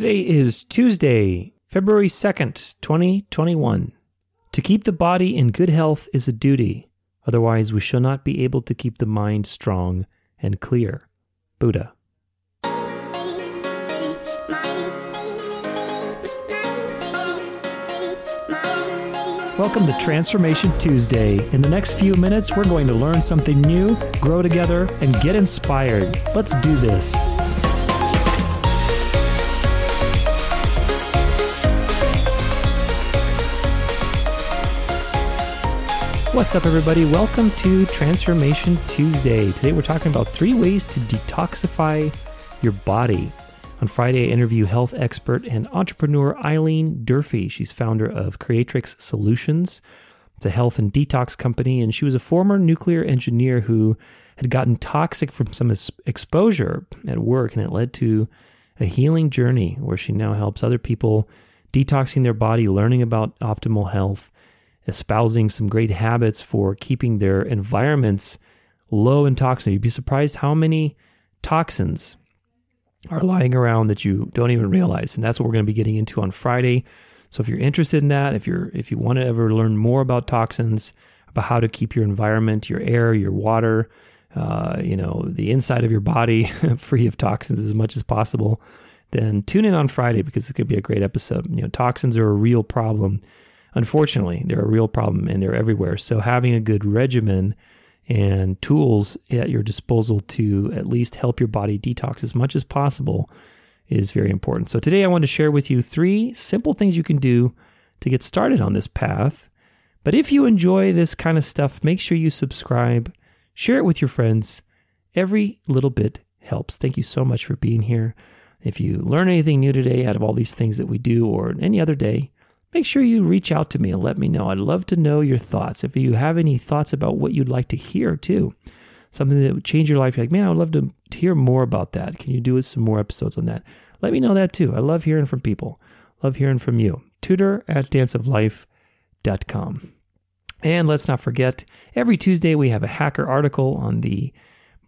Today is Tuesday, February 2nd, 2021. To keep the body in good health is a duty, otherwise, we shall not be able to keep the mind strong and clear. Buddha. Welcome to Transformation Tuesday. In the next few minutes, we're going to learn something new, grow together, and get inspired. Let's do this. What's up, everybody? Welcome to Transformation Tuesday. Today, we're talking about three ways to detoxify your body. On Friday, I interview health expert and entrepreneur Eileen Durfee. She's founder of Creatrix Solutions. A health and detox company, and she was a former nuclear engineer who had gotten toxic from some exposure at work, and it led to a healing journey where she now helps other people detoxing their body, learning about optimal health, espousing some great habits for keeping their environments low in toxins. You'd be surprised how many toxins are lying around that you don't even realize. And that's what we're going to be getting into on Friday. So if you're interested in that, if you're if you want to ever learn more about toxins, about how to keep your environment, your air, your water, uh, you know, the inside of your body free of toxins as much as possible, then tune in on Friday because it could be a great episode. You know, toxins are a real problem. Unfortunately, they're a real problem and they're everywhere. So having a good regimen and tools at your disposal to at least help your body detox as much as possible is very important. So, today I want to share with you three simple things you can do to get started on this path. But if you enjoy this kind of stuff, make sure you subscribe, share it with your friends. Every little bit helps. Thank you so much for being here. If you learn anything new today out of all these things that we do or any other day, make sure you reach out to me and let me know. I'd love to know your thoughts. If you have any thoughts about what you'd like to hear too, something that would change your life, you're like, man, I would love to, to hear more about that. Can you do some more episodes on that? Let me know that too. I love hearing from people. Love hearing from you. Tudor at danceoflife.com. And let's not forget, every Tuesday we have a hacker article on the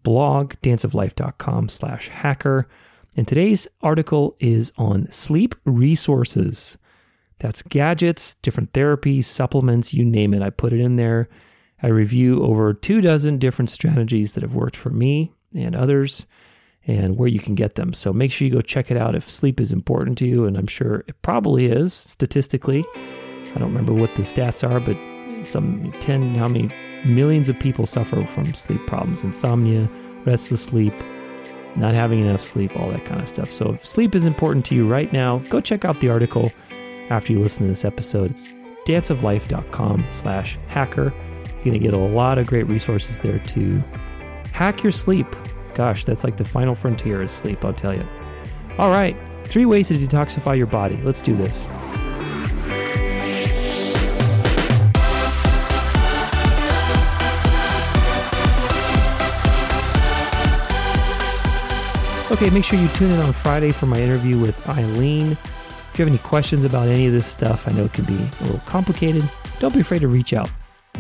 blog, danceoflife.com slash hacker. And today's article is on sleep resources. That's gadgets, different therapies, supplements, you name it. I put it in there. I review over two dozen different strategies that have worked for me and others and where you can get them. So make sure you go check it out if sleep is important to you. And I'm sure it probably is statistically. I don't remember what the stats are, but some 10, how many millions of people suffer from sleep problems, insomnia, restless sleep, not having enough sleep, all that kind of stuff. So if sleep is important to you right now, go check out the article after you listen to this episode. It's danceoflife.com slash hacker. You're going to get a lot of great resources there to hack your sleep. Gosh, that's like the final frontier is sleep, I'll tell you. All right, three ways to detoxify your body. Let's do this. Okay, make sure you tune in on Friday for my interview with Eileen. If you have any questions about any of this stuff, I know it can be a little complicated. Don't be afraid to reach out.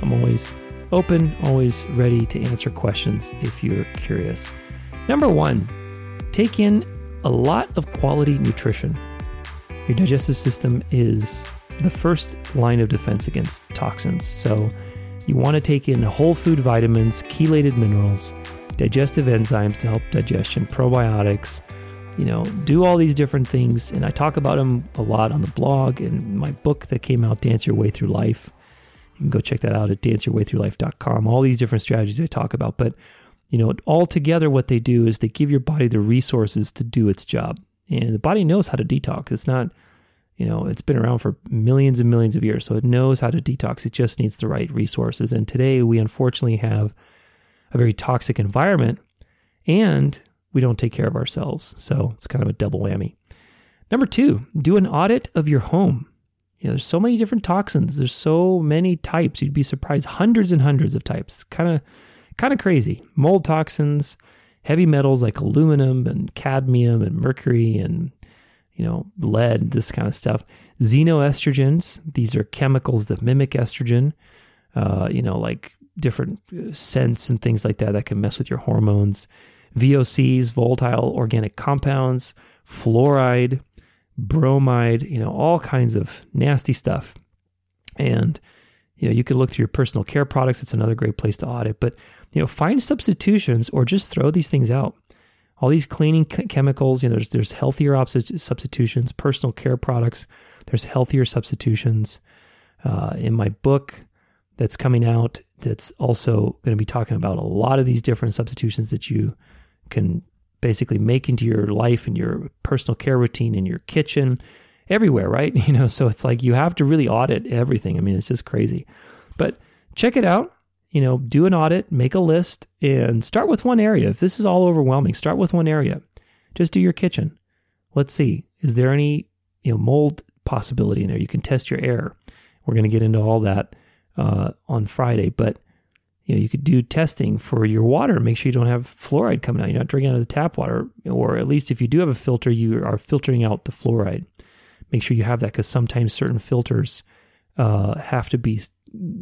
I'm always open, always ready to answer questions if you're curious. Number one, take in a lot of quality nutrition. Your digestive system is the first line of defense against toxins. So you want to take in whole food vitamins, chelated minerals, digestive enzymes to help digestion, probiotics, you know, do all these different things. And I talk about them a lot on the blog and my book that came out, Dance Your Way Through Life. You can go check that out at danceyourwaythroughlife.com. All these different strategies I talk about. But, you know, all together, what they do is they give your body the resources to do its job. And the body knows how to detox. It's not, you know, it's been around for millions and millions of years. So it knows how to detox. It just needs the right resources. And today we unfortunately have a very toxic environment. And we don't take care of ourselves. So it's kind of a double whammy. Number two, do an audit of your home. You know, there's so many different toxins. There's so many types. You'd be surprised. Hundreds and hundreds of types. Kind of, kind of crazy. Mold toxins, heavy metals like aluminum and cadmium and mercury and you know lead. This kind of stuff. Xenoestrogens. These are chemicals that mimic estrogen. Uh, you know, like different uh, scents and things like that that can mess with your hormones. VOCs, volatile organic compounds, fluoride, bromide, you know, all kinds of nasty stuff. And you know, you could look through your personal care products. It's another great place to audit. But you know, find substitutions or just throw these things out. All these cleaning chemicals, you know, there's there's healthier substitutions. Personal care products, there's healthier substitutions. Uh, in my book that's coming out, that's also going to be talking about a lot of these different substitutions that you can basically make into your life and your personal care routine in your kitchen, everywhere, right? You know, so it's like you have to really audit everything. I mean, it's just crazy. But check it out. You know, do an audit, make a list, and start with one area. If this is all overwhelming, start with one area. Just do your kitchen. Let's see, is there any you know mold possibility in there? You can test your air. We're going to get into all that uh, on Friday, but you know, you could do testing for your water. Make sure you don't have fluoride coming out. You're not drinking out of the tap water, or at least if you do have a filter, you are filtering out the fluoride. Make sure you have that because sometimes certain filters uh, have to be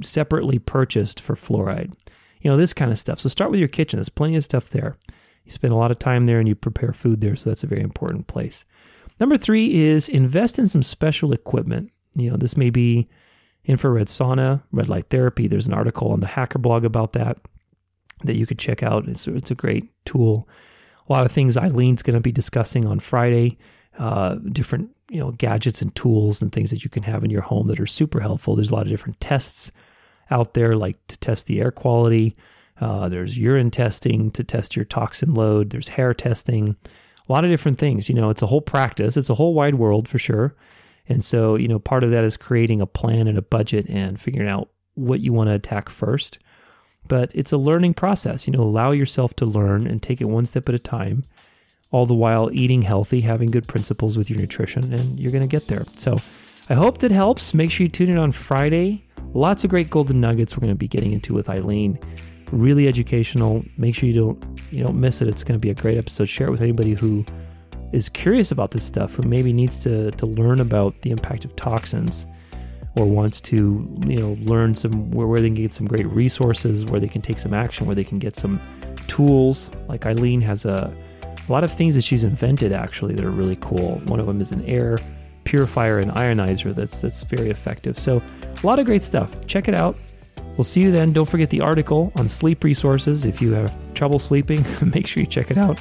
separately purchased for fluoride. You know, this kind of stuff. So start with your kitchen. There's plenty of stuff there. You spend a lot of time there and you prepare food there, so that's a very important place. Number three is invest in some special equipment. You know, this may be infrared sauna, red light therapy. There's an article on the Hacker blog about that that you could check out. It's, it's a great tool. A lot of things Eileen's going to be discussing on Friday, uh, different you know gadgets and tools and things that you can have in your home that are super helpful. There's a lot of different tests out there, like to test the air quality. Uh, there's urine testing to test your toxin load. There's hair testing. A lot of different things. You know, it's a whole practice. It's a whole wide world for sure. And so, you know, part of that is creating a plan and a budget and figuring out what you want to attack first. But it's a learning process. You know, allow yourself to learn and take it one step at a time, all the while eating healthy, having good principles with your nutrition, and you're going to get there. So I hope that helps. Make sure you tune in on Friday. Lots of great golden nuggets we're going to be getting into with Eileen. Really educational. Make sure you don't you don't miss it. It's going to be a great episode. Share it with anybody who is curious about this stuff, who maybe needs to, to learn about the impact of toxins or wants to, you know, learn some where, where they can get some great resources, where they can take some action, where they can get some tools. Like Eileen has a, a lot of things that she's invented actually that are really cool. One of them is an air purifier and ionizer that's that's very effective. So a lot of great stuff. Check it out. We'll see you then. Don't forget the article on sleep resources. If you have trouble sleeping, make sure you check it out.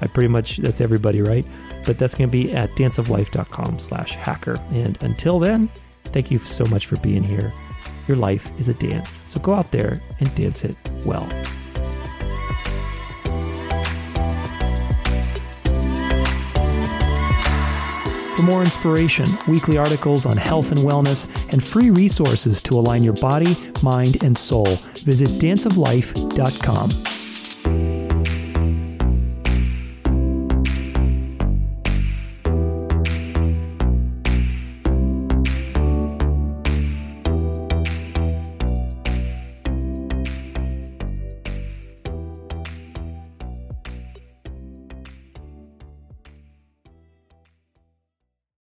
I pretty much, that's everybody, right? But that's going to be at danceoflife.com slash hacker. And until then, thank you so much for being here. Your life is a dance. So go out there and dance it well. For more inspiration, weekly articles on health and wellness, and free resources to align your body, mind, and soul, visit danceoflife.com.